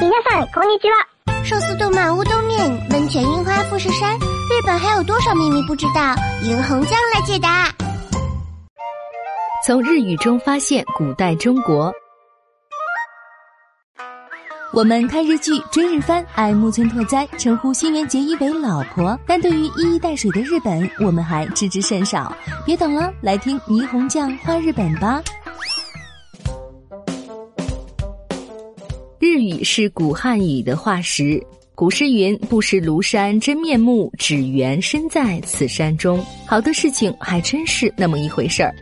皆さんこんにちは。寿司动漫乌冬面，温泉樱花富士山，日本还有多少秘密不知道？银红酱来解答。从日语中发现古代中国。我们看日剧、追日番，爱木村拓哉，称呼新垣结衣为老婆。但对于一衣带水的日本，我们还知之甚少。别等了，来听霓虹酱画日本吧。 日语是古汉语的化石。古诗云：“不识庐山真面目，只缘身在此山中。”好多事情还真是那么一回事儿。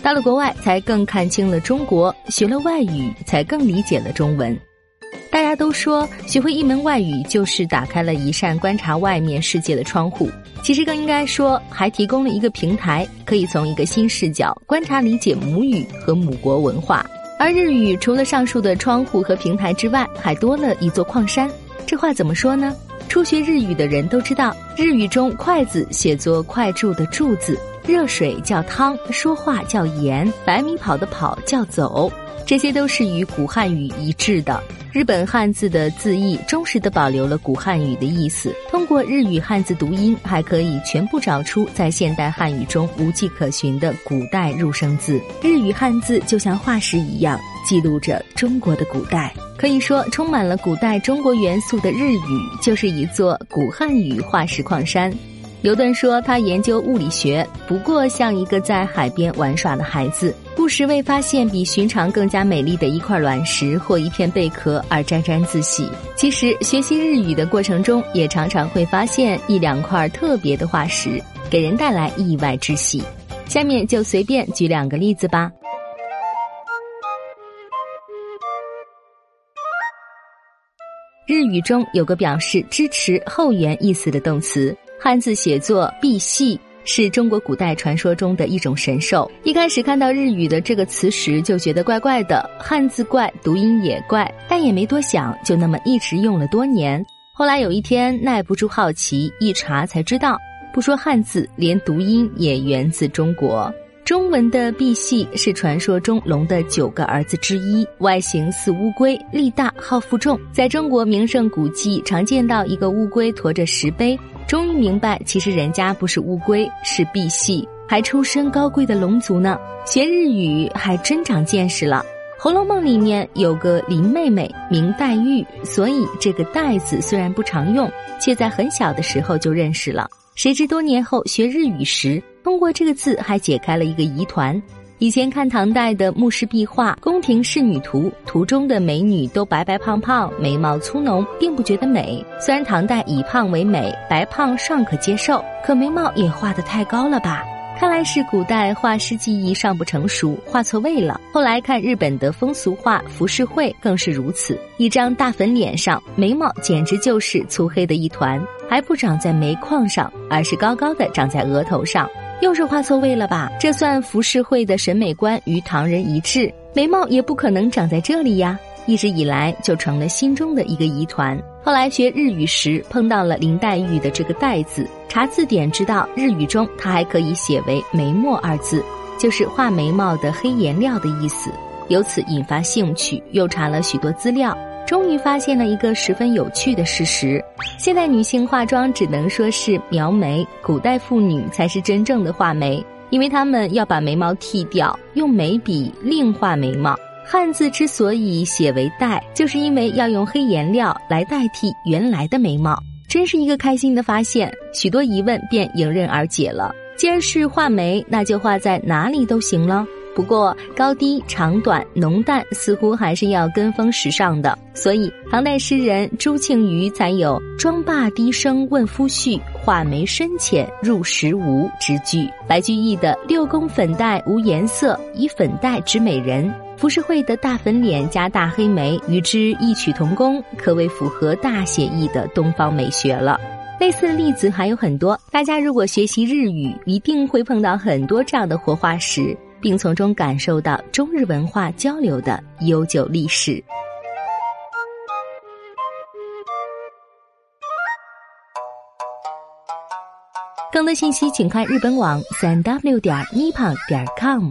到了国外，才更看清了中国；学了外语，才更理解了中文。大家都说，学会一门外语就是打开了一扇观察外面世界的窗户。其实更应该说，还提供了一个平台，可以从一个新视角观察、理解母语和母国文化。而日语除了上述的窗户和平台之外，还多了一座矿山。这话怎么说呢？初学日语的人都知道，日语中“筷子”写作“快柱”的“柱”字，热水叫汤，说话叫言，百米跑的“跑”叫走，这些都是与古汉语一致的。日本汉字的字义忠实地保留了古汉语的意思。通过日语汉字读音，还可以全部找出在现代汉语中无迹可寻的古代入声字。日语汉字就像化石一样，记录着中国的古代。可以说，充满了古代中国元素的日语，就是一座古汉语化石矿山。牛顿说，他研究物理学，不过像一个在海边玩耍的孩子，不时为发现比寻常更加美丽的一块卵石或一片贝壳而沾沾自喜。其实，学习日语的过程中，也常常会发现一两块特别的化石，给人带来意外之喜。下面就随便举两个例子吧。日语中有个表示支持后援意思的动词。汉字写作赑屃，是中国古代传说中的一种神兽。一开始看到日语的这个词时，就觉得怪怪的，汉字怪，读音也怪，但也没多想，就那么一直用了多年。后来有一天耐不住好奇，一查才知道，不说汉字，连读音也源自中国。中文的赑屃是传说中龙的九个儿子之一，外形似乌龟，力大好负重。在中国名胜古迹常见到一个乌龟驮着石碑。终于明白，其实人家不是乌龟，是赑屃，还出身高贵的龙族呢。学日语还真长见识了。《红楼梦》里面有个林妹妹名黛玉，所以这个“黛”字虽然不常用，却在很小的时候就认识了。谁知多年后学日语时，通过这个字还解开了一个疑团。以前看唐代的墓室壁画《宫廷仕女图》，图中的美女都白白胖胖，眉毛粗浓，并不觉得美。虽然唐代以胖为美，白胖尚可接受，可眉毛也画得太高了吧？看来是古代画师技艺尚不成熟，画错位了。后来看日本的风俗画浮世绘更是如此，一张大粉脸上，眉毛简直就是粗黑的一团，还不长在眉眶上，而是高高的长在额头上。又是画错位了吧？这算浮世绘的审美观与唐人一致，眉毛也不可能长在这里呀。一直以来就成了心中的一个疑团。后来学日语时碰到了林黛玉的这个“黛”字，查字典知道日语中它还可以写为“眉墨”二字，就是画眉毛的黑颜料的意思。由此引发兴趣，又查了许多资料。终于发现了一个十分有趣的事实：现代女性化妆只能说是描眉，古代妇女才是真正的画眉，因为她们要把眉毛剃掉，用眉笔另画眉毛。汉字之所以写为“黛”，就是因为要用黑颜料来代替原来的眉毛。真是一个开心的发现，许多疑问便迎刃而解了。既然是画眉，那就画在哪里都行了。不过高低、长短、浓淡似乎还是要跟风时尚的，所以唐代诗人朱庆余才有“妆罢低声问夫婿，画眉深浅入时无”之句。白居易的“六宫粉黛无颜色，以粉黛指美人”，浮世绘的大粉脸加大黑眉与之异曲同工，可谓符合大写意的东方美学了。类似的例子还有很多，大家如果学习日语，一定会碰到很多这样的活化石。并从中感受到中日文化交流的悠久历史。更多信息，请看日本网三 w 点 nippon 点 com。